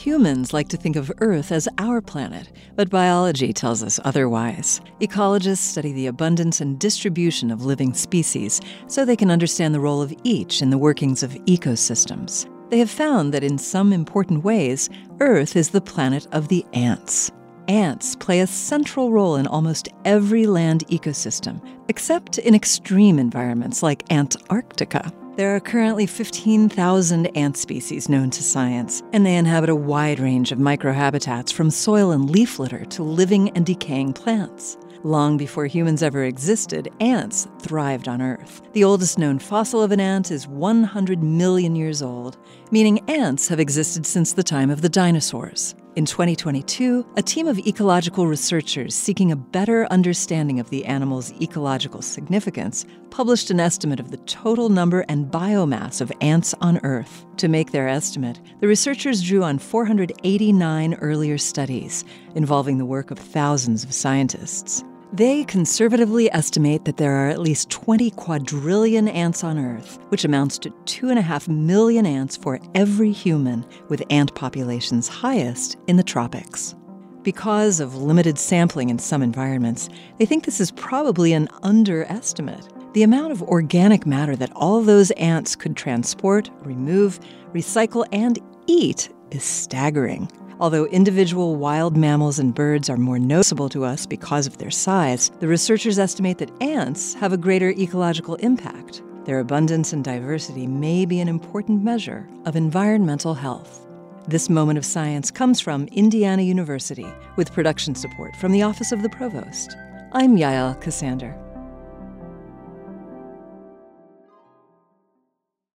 Humans like to think of Earth as our planet, but biology tells us otherwise. Ecologists study the abundance and distribution of living species so they can understand the role of each in the workings of ecosystems. They have found that in some important ways, Earth is the planet of the ants. Ants play a central role in almost every land ecosystem, except in extreme environments like Antarctica. There are currently 15,000 ant species known to science, and they inhabit a wide range of microhabitats from soil and leaf litter to living and decaying plants. Long before humans ever existed, ants thrived on Earth. The oldest known fossil of an ant is 100 million years old, meaning ants have existed since the time of the dinosaurs. In 2022, a team of ecological researchers seeking a better understanding of the animal's ecological significance published an estimate of the total number and biomass of ants on Earth. To make their estimate, the researchers drew on 489 earlier studies involving the work of thousands of scientists. They conservatively estimate that there are at least 20 quadrillion ants on Earth, which amounts to 2.5 million ants for every human, with ant populations highest in the tropics. Because of limited sampling in some environments, they think this is probably an underestimate. The amount of organic matter that all those ants could transport, remove, recycle, and eat is staggering. Although individual wild mammals and birds are more noticeable to us because of their size, the researchers estimate that ants have a greater ecological impact. Their abundance and diversity may be an important measure of environmental health. This moment of science comes from Indiana University with production support from the Office of the Provost. I'm Yael Ksander.